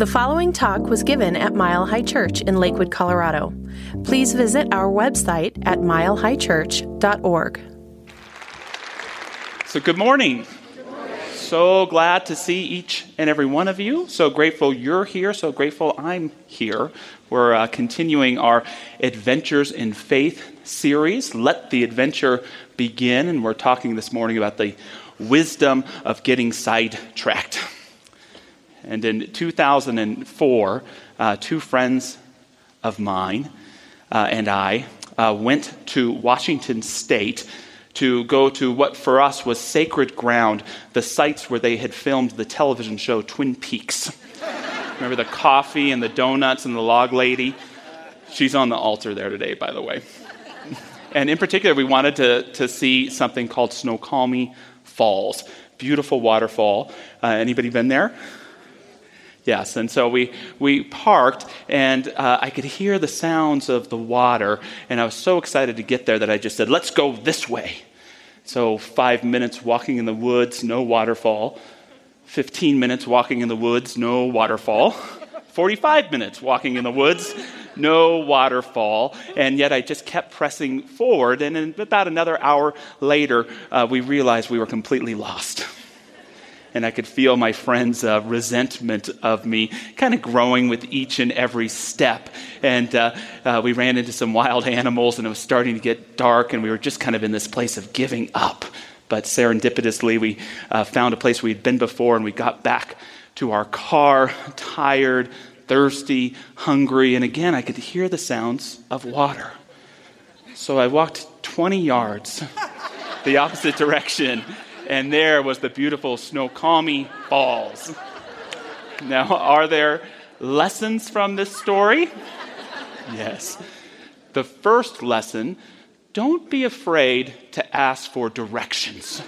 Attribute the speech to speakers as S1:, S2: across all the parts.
S1: The following talk was given at Mile High Church in Lakewood, Colorado. Please visit our website at milehighchurch.org.
S2: So, good morning. So glad to see each and every one of you. So grateful you're here. So grateful I'm here. We're uh, continuing our Adventures in Faith series. Let the adventure begin. And we're talking this morning about the wisdom of getting sidetracked. And in 2004, uh, two friends of mine uh, and I uh, went to Washington State to go to what for us was sacred ground, the sites where they had filmed the television show Twin Peaks. Remember the coffee and the donuts and the log lady? She's on the altar there today, by the way. And in particular, we wanted to, to see something called Snoqualmie Falls. Beautiful waterfall. Uh, anybody been there? Yes, and so we, we parked, and uh, I could hear the sounds of the water, and I was so excited to get there that I just said, Let's go this way. So, five minutes walking in the woods, no waterfall. 15 minutes walking in the woods, no waterfall. 45 minutes walking in the woods, no waterfall. And yet I just kept pressing forward. And about another hour later, uh, we realized we were completely lost and I could feel my friend's uh, resentment of me kind of growing with each and every step. And uh, uh, we ran into some wild animals, and it was starting to get dark, and we were just kind of in this place of giving up. But serendipitously, we uh, found a place we'd been before, and we got back to our car, tired, thirsty, hungry, and again, I could hear the sounds of water. So I walked 20 yards the opposite direction and there was the beautiful Snoqualmie Falls. Now, are there lessons from this story? Yes. The first lesson don't be afraid to ask for directions.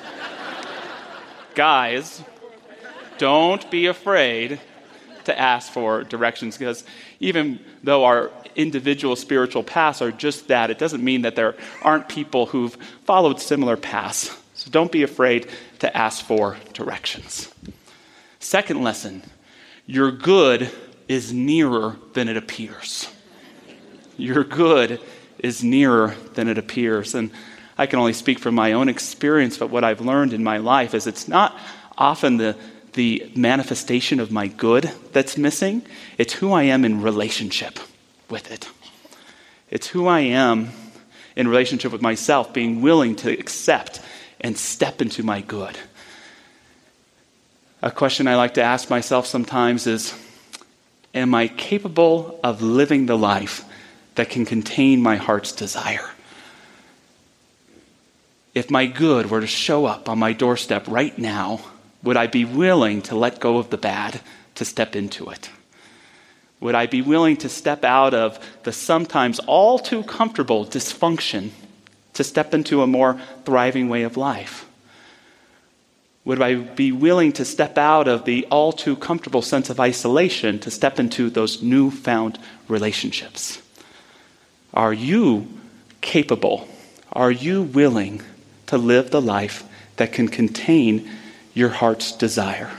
S2: Guys, don't be afraid to ask for directions because even though our individual spiritual paths are just that, it doesn't mean that there aren't people who've followed similar paths so don't be afraid to ask for directions. Second lesson your good is nearer than it appears. Your good is nearer than it appears. And I can only speak from my own experience, but what I've learned in my life is it's not often the, the manifestation of my good that's missing, it's who I am in relationship with it. It's who I am in relationship with myself, being willing to accept and step into my good. A question I like to ask myself sometimes is Am I capable of living the life that can contain my heart's desire? If my good were to show up on my doorstep right now, would I be willing to let go of the bad to step into it? Would I be willing to step out of the sometimes all too comfortable dysfunction to step into a more thriving way of life? Would I be willing to step out of the all too comfortable sense of isolation to step into those newfound relationships? Are you capable? Are you willing to live the life that can contain your heart's desire?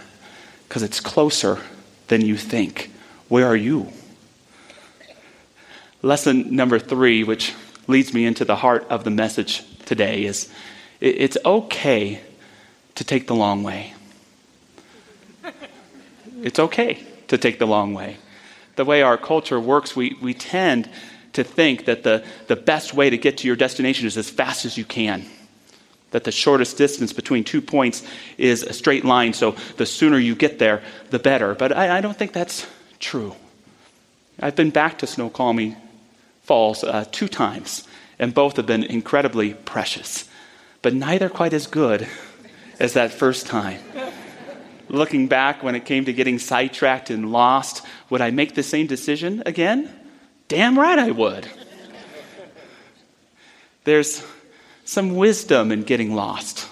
S2: Because it's closer than you think. Where are you? Lesson number three, which leads me into the heart of the message today is it's okay to take the long way. It's okay to take the long way. The way our culture works, we, we tend to think that the, the best way to get to your destination is as fast as you can. That the shortest distance between two points is a straight line, so the sooner you get there, the better. But I, I don't think that's true. I've been back to Snoqualmie falls uh, two times, and both have been incredibly precious, but neither quite as good as that first time. Looking back when it came to getting sidetracked and lost, would I make the same decision again? Damn right I would. There's some wisdom in getting lost.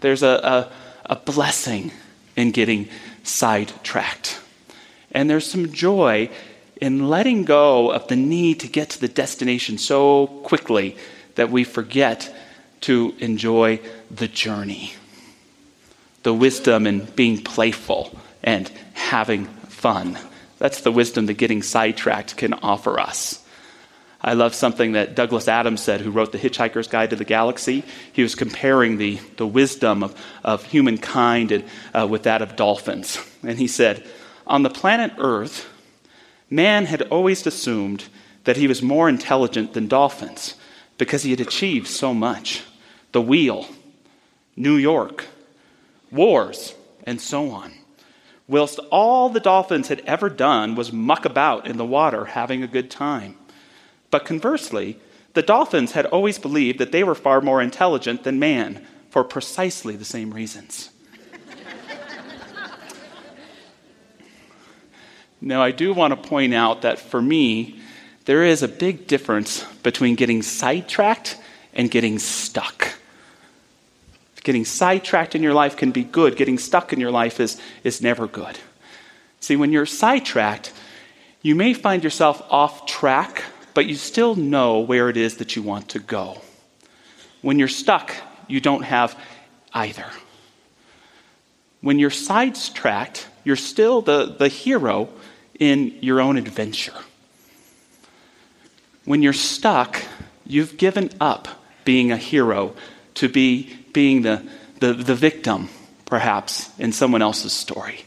S2: There's a, a, a blessing in getting sidetracked. And there's some joy in letting go of the need to get to the destination so quickly that we forget to enjoy the journey. The wisdom in being playful and having fun. That's the wisdom that getting sidetracked can offer us. I love something that Douglas Adams said, who wrote The Hitchhiker's Guide to the Galaxy. He was comparing the, the wisdom of, of humankind and, uh, with that of dolphins. And he said, On the planet Earth, man had always assumed that he was more intelligent than dolphins because he had achieved so much the wheel, New York, wars, and so on. Whilst all the dolphins had ever done was muck about in the water having a good time. But conversely, the dolphins had always believed that they were far more intelligent than man for precisely the same reasons. Now, I do want to point out that for me, there is a big difference between getting sidetracked and getting stuck. Getting sidetracked in your life can be good, getting stuck in your life is, is never good. See, when you're sidetracked, you may find yourself off track but you still know where it is that you want to go. When you're stuck, you don't have either. When you're sidetracked, you're still the, the hero in your own adventure. When you're stuck, you've given up being a hero to be being the, the, the victim, perhaps, in someone else's story.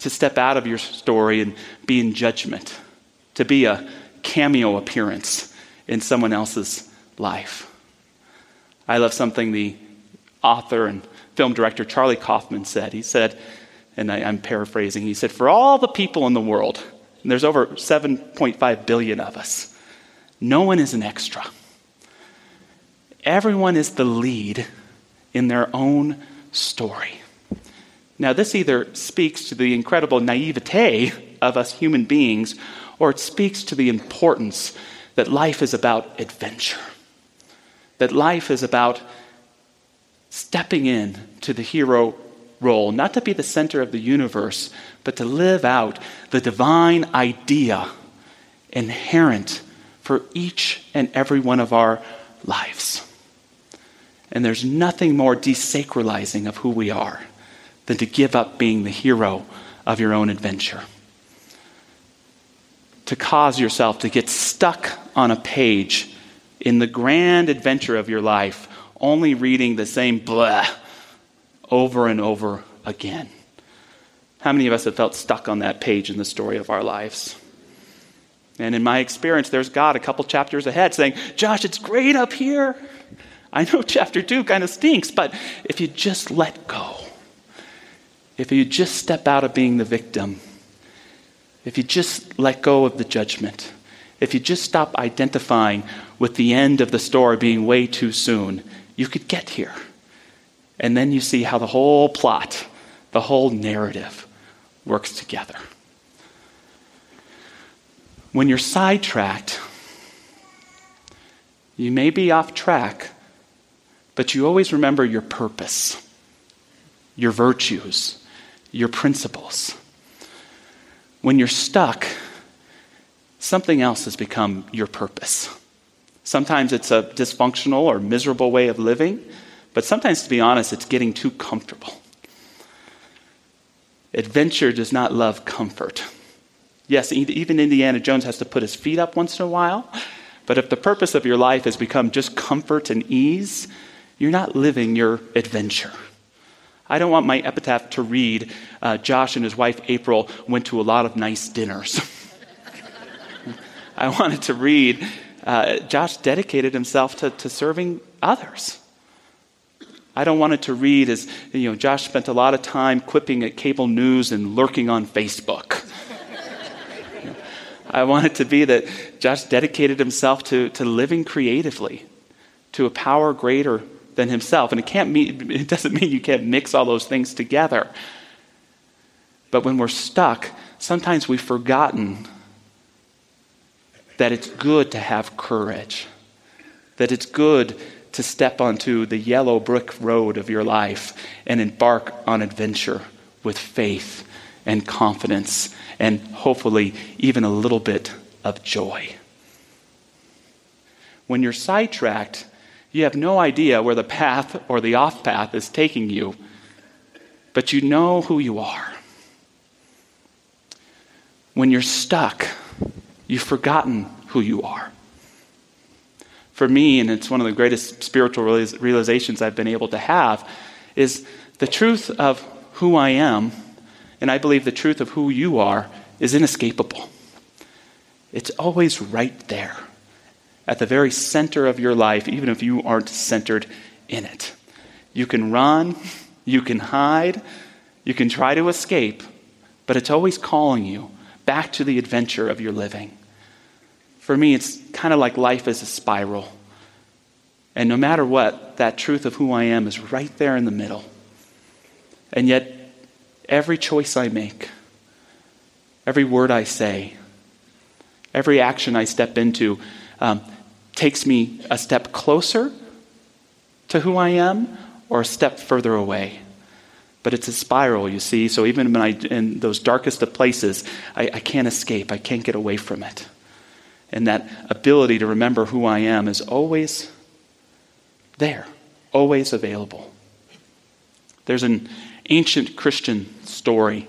S2: To step out of your story and be in judgment. To be a, cameo appearance in someone else's life. I love something the author and film director Charlie Kaufman said. He said, and I, am paraphrasing, he said, For all the people in the world, and there's over 7.5 billion of us, no one is an extra. Everyone is the lead in their own story. Now, this either speaks to the incredible naivete of us human beings, or it speaks to the importance that life is about adventure, that life is about stepping in to the hero role, not to be the center of the universe, but to live out the divine idea inherent for each and every one of our lives. And there's nothing more desacralizing of who we are than to give up being the hero of your own adventure to cause yourself to get stuck on a page in the grand adventure of your life, only reading the same blah over and over again. How many of us have felt stuck on that page in the story of our lives? And in my experience, there's God a couple chapters ahead saying, Josh, it's great up here. I know chapter two kind of stinks, but if you just let go, if you just step out of being the victim if you just let go of the judgment, if you just stop identifying with the end of the story being way too soon, you could get here. And then you see how the whole plot, the whole narrative works together. When you're sidetracked, you may be off track, but you always remember your purpose, your virtues, your principles. When you're stuck, something else has become your purpose. Sometimes it's a dysfunctional or miserable way of living, but sometimes, to be honest, it's getting too comfortable. Adventure does not love comfort. Yes, even Indiana Jones has to put his feet up once in a while, but if the purpose of your life has become just comfort and ease, you're not living your adventure. I don't want my epitaph to read uh, Josh and his wife April went to a lot of nice dinners. I wanted to read uh, Josh dedicated himself to, to serving others. I don't want it to read as, you know, Josh spent a lot of time quipping at cable news and lurking on Facebook. I want it to be that Josh dedicated himself to, to living creatively, to a power greater than himself. And it, can't mean, it doesn't mean you can't mix all those things together. But when we're stuck, sometimes we've forgotten that it's good to have courage, that it's good to step onto the yellow brick road of your life and embark on adventure with faith and confidence and hopefully even a little bit of joy. When you're sidetracked, you have no idea where the path or the off path is taking you, but you know who you are. when you're stuck, you've forgotten who you are. For me, and it's one of the greatest spiritual realizations I've been able to have, is the truth of who I am, and I believe the truth of who you are, is inescapable. It's always right there, at the very center of your life, even if you aren't centered in it. You can run, you can hide, you can try to escape, but it's always calling you back to the adventure of your living. For me, it's kind of like life is a spiral. And no matter what, that truth of who I am is right there in the middle. And yet, every choice I make, every word I say, every action I step into um, takes me a step closer to who I am or a step further away. But it's a spiral, you see. So even when I, in those darkest of places, I, I can't escape. I can't get away from it. And that ability to remember who I am is always there, always available. There's an ancient Christian story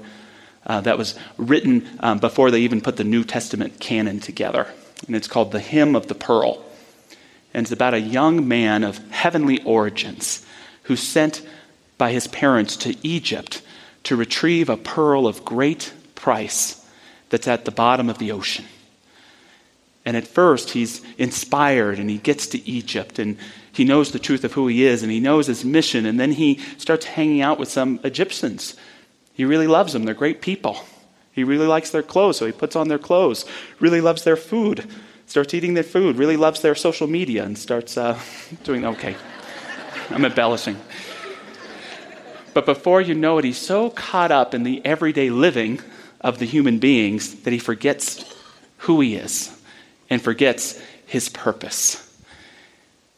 S2: uh, that was written um, before they even put the New Testament canon together. And it's called The Hymn of the Pearl. And it's about a young man of heavenly origins who's sent by his parents to Egypt to retrieve a pearl of great price that's at the bottom of the ocean. And at first, he's inspired and he gets to Egypt and he knows the truth of who he is and he knows his mission. And then he starts hanging out with some Egyptians. He really loves them, they're great people. He really likes their clothes, so he puts on their clothes, really loves their food, starts eating their food, really loves their social media, and starts uh, doing okay. I'm embellishing. But before you know it, he's so caught up in the everyday living of the human beings that he forgets who he is and forgets his purpose.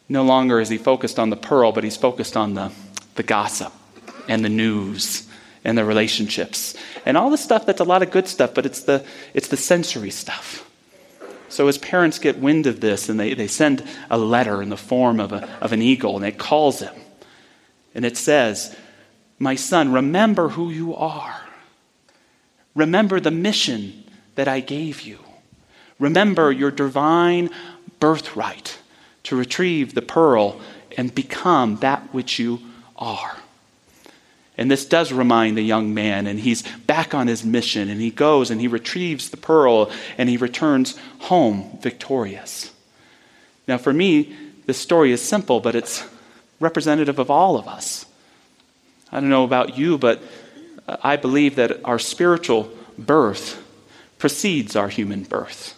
S2: No longer is he focused on the pearl, but he's focused on the, the gossip and the news and the relationships and all the stuff that's a lot of good stuff, but it's the, it's the sensory stuff. So his parents get wind of this and they, they send a letter in the form of, a, of an eagle and it calls him. And it says, My son, remember who you are. Remember the mission that I gave you. Remember your divine birthright to retrieve the pearl and become that which you are. And this does remind the young man, and he's back on his mission, and he goes and he retrieves the pearl, and he returns home victorious. Now, for me, this story is simple, but it's representative of all of us. I don't know about you, but uh, I believe that our spiritual birth precedes our human birth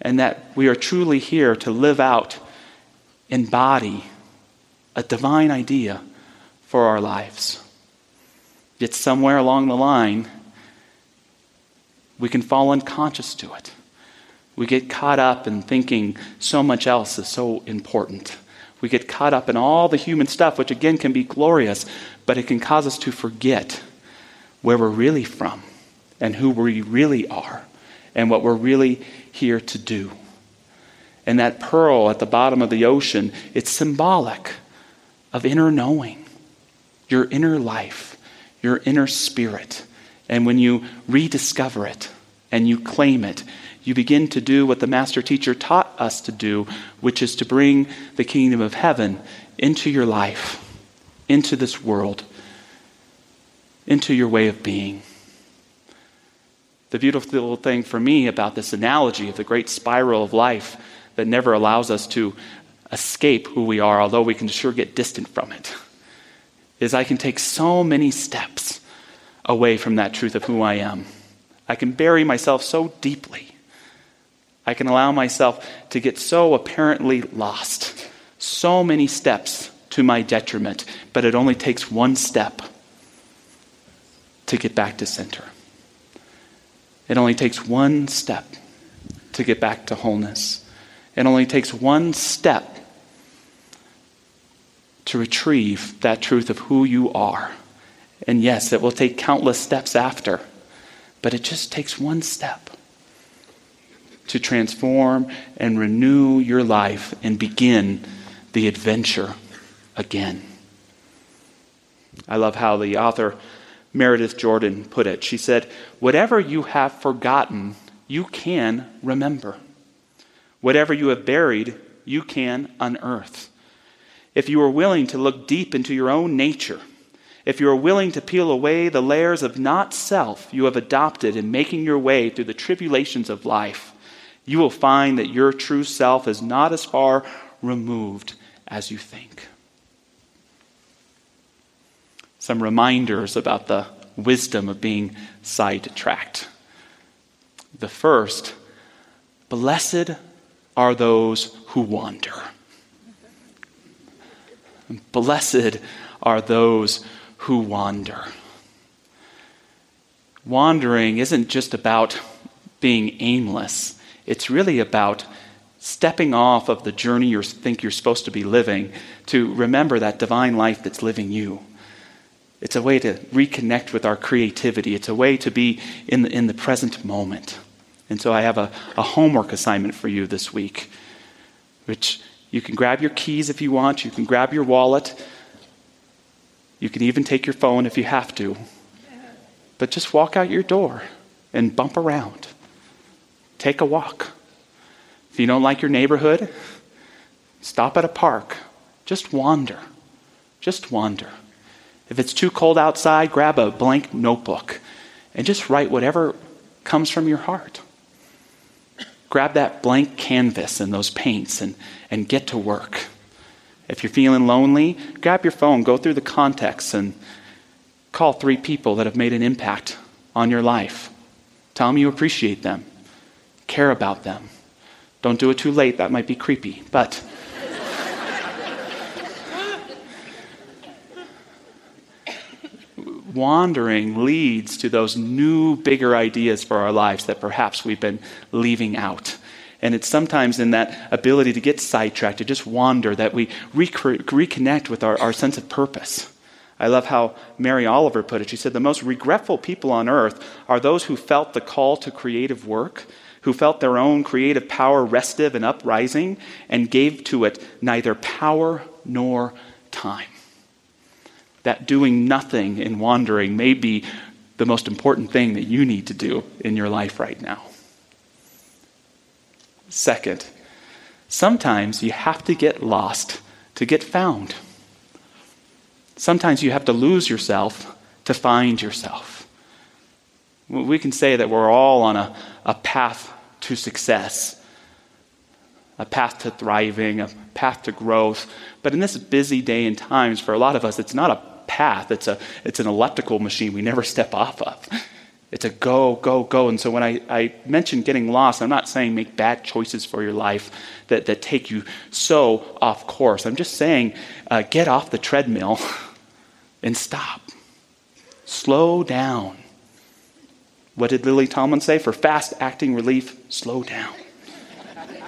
S2: and that we are truly here to live out, embody a divine idea for our lives. Yet, somewhere along the line, we can fall unconscious to it. We get caught up in thinking so much else is so important. We get caught up in all the human stuff, which again can be glorious, but it can cause us to forget where we're really from and who we really are and what we're really here to do. And that pearl at the bottom of the ocean, it's symbolic of inner knowing, your inner life, your inner spirit. And when you rediscover it and you claim it, you begin to do what the master teacher taught us to do, which is to bring the kingdom of heaven into your life, into this world, into your way of being. The beautiful thing for me about this analogy of the great spiral of life that never allows us to escape who we are, although we can sure get distant from it, is I can take so many steps away from that truth of who I am. I can bury myself so deeply. I can allow myself to get so apparently lost. So many steps to my detriment, but it only takes one step to get back to center. It only takes one step to get back to wholeness. It only takes one step to retrieve that truth of who you are. And yes, it will take countless steps after, but it just takes one step to transform and renew your life and begin the adventure again. I love how the author Meredith Jordan put it. She said, Whatever you have forgotten, you can remember. Whatever you have buried, you can unearth. If you are willing to look deep into your own nature, if you are willing to peel away the layers of not self you have adopted in making your way through the tribulations of life, you will find that your true self is not as far removed as you think. Some reminders about the wisdom of being sidetracked. The first, blessed are those who wander. Blessed are those who wander. Wandering isn't just about being aimless, it's really about stepping off of the journey you think you're supposed to be living to remember that divine life that's living you. It's a way to reconnect with our creativity. It's a way to be in the, in the present moment. And so I have a, a homework assignment for you this week, which you can grab your keys if you want, you can grab your wallet, you can even take your phone if you have to. But just walk out your door and bump around. Take a walk. If you don't like your neighborhood, stop at a park. Just wander. Just wander. If it's too cold outside, grab a blank notebook and just write whatever comes from your heart grab that blank canvas and those paints and, and get to work. If you're feeling lonely, grab your phone, go through the context, and call three people that have made an impact on your life. Tell them you appreciate them, care about them. Don't do it too late, that might be creepy, but. Wandering leads to those new, bigger ideas for our lives that perhaps we've been leaving out. And it's sometimes in that ability to get sidetracked, to just wander, that we reconnect with our, our sense of purpose. I love how Mary Oliver put it. She said, The most regretful people on earth are those who felt the call to creative work, who felt their own creative power restive and uprising, and gave to it neither power nor time that doing nothing and wandering may be the most important thing that you need to do in your life right now. Second, sometimes you have to get lost to get found. Sometimes you have to lose yourself to find yourself. We can say that we're all on a, a path to success, a path to thriving, a path to growth. But in this busy day and times, for a lot of us, it's not a path. It's, a, it's an elliptical machine we never step off of. It's a go, go, go. And so when I, I mention getting lost, I'm not saying make bad choices for your life that, that take you so off course. I'm just saying uh, get off the treadmill and stop. Slow down. What did Lily Tomlin say? For fast acting relief, slow down.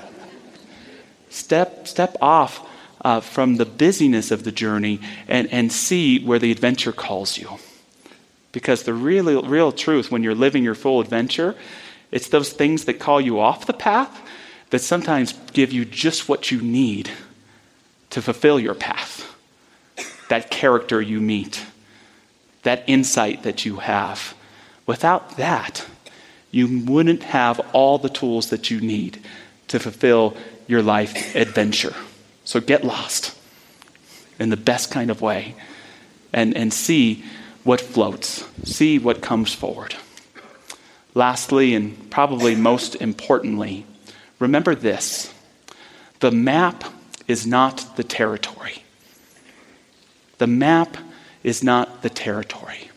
S2: step, step off uh, from the busyness of the journey and, and see where the adventure calls you. Because the real, real truth, when you're living your full adventure, it's those things that call you off the path that sometimes give you just what you need to fulfill your path. That character you meet, that insight that you have. Without that, you wouldn't have all the tools that you need to fulfill your life adventure. So get lost in the best kind of way and, and see what floats, see what comes forward. Lastly, and probably most importantly, remember this the map is not the territory. The map is not the territory.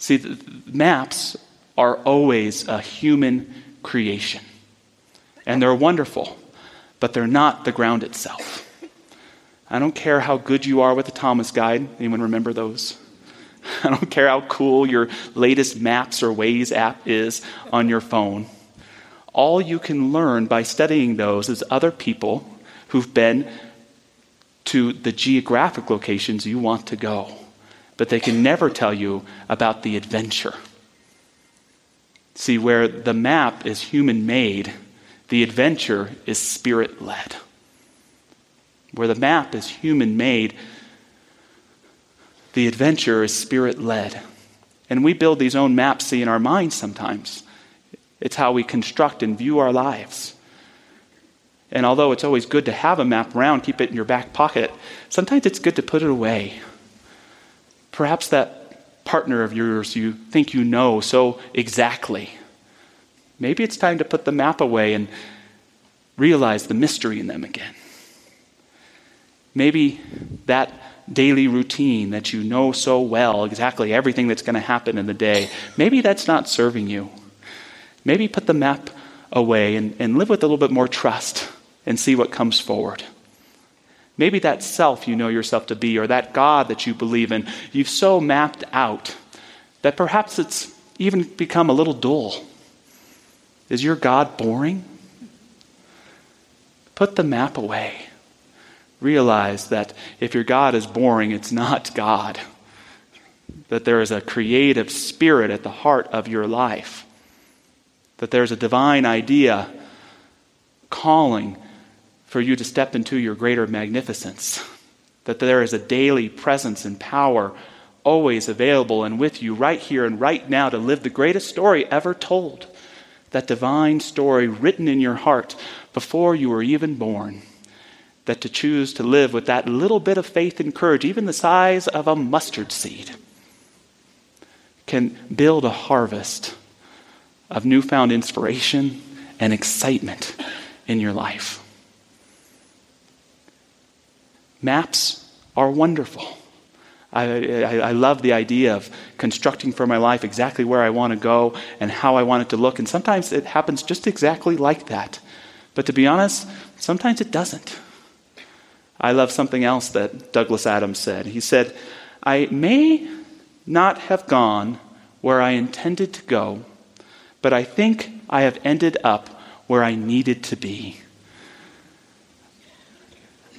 S2: See, the maps are always a human creation, and they're wonderful but they're not the ground itself. I don't care how good you are with the Thomas Guide. Anyone remember those? I don't care how cool your latest Maps or Waze app is on your phone. All you can learn by studying those is other people who've been to the geographic locations you want to go, but they can never tell you about the adventure. See, where the map is human made, the adventure is spirit led. Where the map is human made, the adventure is spirit led. And we build these own maps, see, in our minds sometimes. It's how we construct and view our lives. And although it's always good to have a map around, keep it in your back pocket, sometimes it's good to put it away. Perhaps that partner of yours you think you know so exactly. Maybe it's time to put the map away and realize the mystery in them again. Maybe that daily routine that you know so well, exactly everything that's going to happen in the day, maybe that's not serving you. Maybe put the map away and, and live with a little bit more trust and see what comes forward. Maybe that self you know yourself to be, or that God that you believe in, you've so mapped out that perhaps it's even become a little dull. Is your God boring? Put the map away. Realize that if your God is boring, it's not God. That there is a creative spirit at the heart of your life. That there's a divine idea calling for you to step into your greater magnificence. That there is a daily presence and power always available and with you right here and right now to live the greatest story ever told. That divine story written in your heart before you were even born. That to choose to live with that little bit of faith and courage, even the size of a mustard seed, can build a harvest of newfound inspiration and excitement in your life. Maps are wonderful. I, I, I, love the idea of constructing for my life exactly where I want to go and how I want it to look. And sometimes it happens just exactly like that. But to be honest, sometimes it doesn't. I love something else that Douglas Adams said. He said, I may not have gone where I intended to go, but I think I have ended up where I needed to be.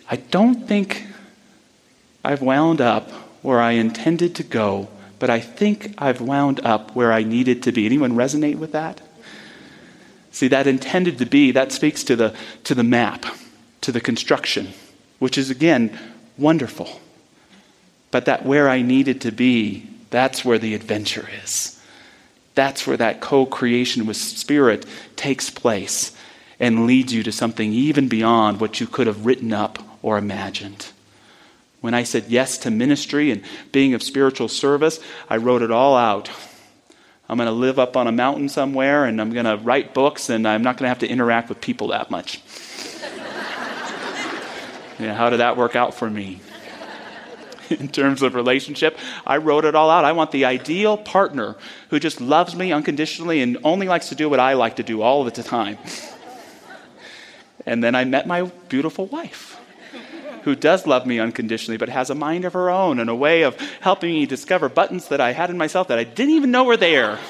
S2: I don't think I've wound up where I intended to go, but I think I've wound up where I needed to be. Anyone resonate with that? See, that intended to be, that speaks to the, to the map, to the construction, which is again wonderful. But that where I needed to be, that's where the adventure is. That's where that co creation with Spirit takes place and leads you to something even beyond what you could have written up or imagined. When I said yes to ministry and being of spiritual service, I wrote it all out. I'm going to live up on a mountain somewhere and I'm going to write books and I'm not going to have to interact with people that much. yeah, how did that work out for me? in terms of relationship, I wrote it all out. I want the ideal partner who just loves me unconditionally and only likes to do what I like to do all of the time. and then I met my beautiful wife who does love me unconditionally, but has a mind of her own and a way of helping me discover buttons that I had in myself that I didn't even know were there.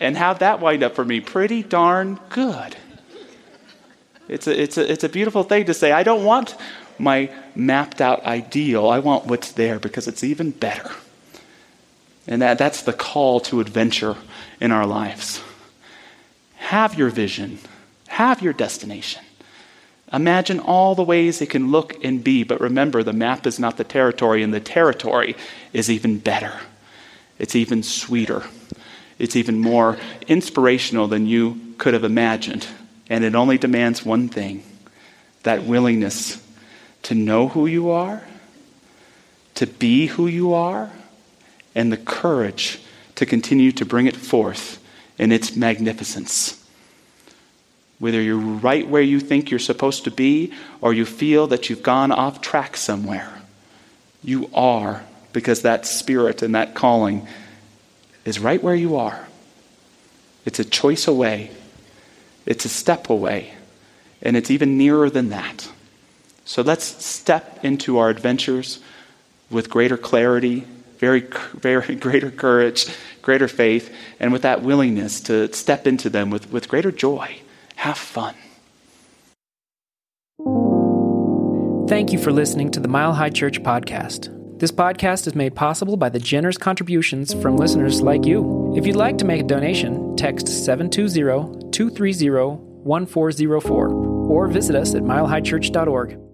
S2: and have that wind up for me pretty darn good. It's a, it's, a, it's a beautiful thing to say, I don't want my mapped out ideal. I want what's there because it's even better. And that, that's the call to adventure in our lives. Have your vision, have your destination. Imagine all the ways it can look and be, but remember the map is not the territory, and the territory is even better. It's even sweeter. It's even more inspirational than you could have imagined. And it only demands one thing that willingness to know who you are, to be who you are, and the courage to continue to bring it forth in its magnificence. Whether you're right where you think you're supposed to be or you feel that you've gone off track somewhere, you are because that spirit and that calling is right where you are. It's a choice away, it's a step away, and it's even nearer than that. So let's step into our adventures with greater clarity, very, very greater courage, greater faith, and with that willingness to step into them with, with greater joy. Have fun.
S3: Thank you for listening to the Mile High Church podcast. This podcast is made possible by the generous contributions from listeners like you. If you'd like to make a donation, text 720 230 1404 or visit us at milehighchurch.org.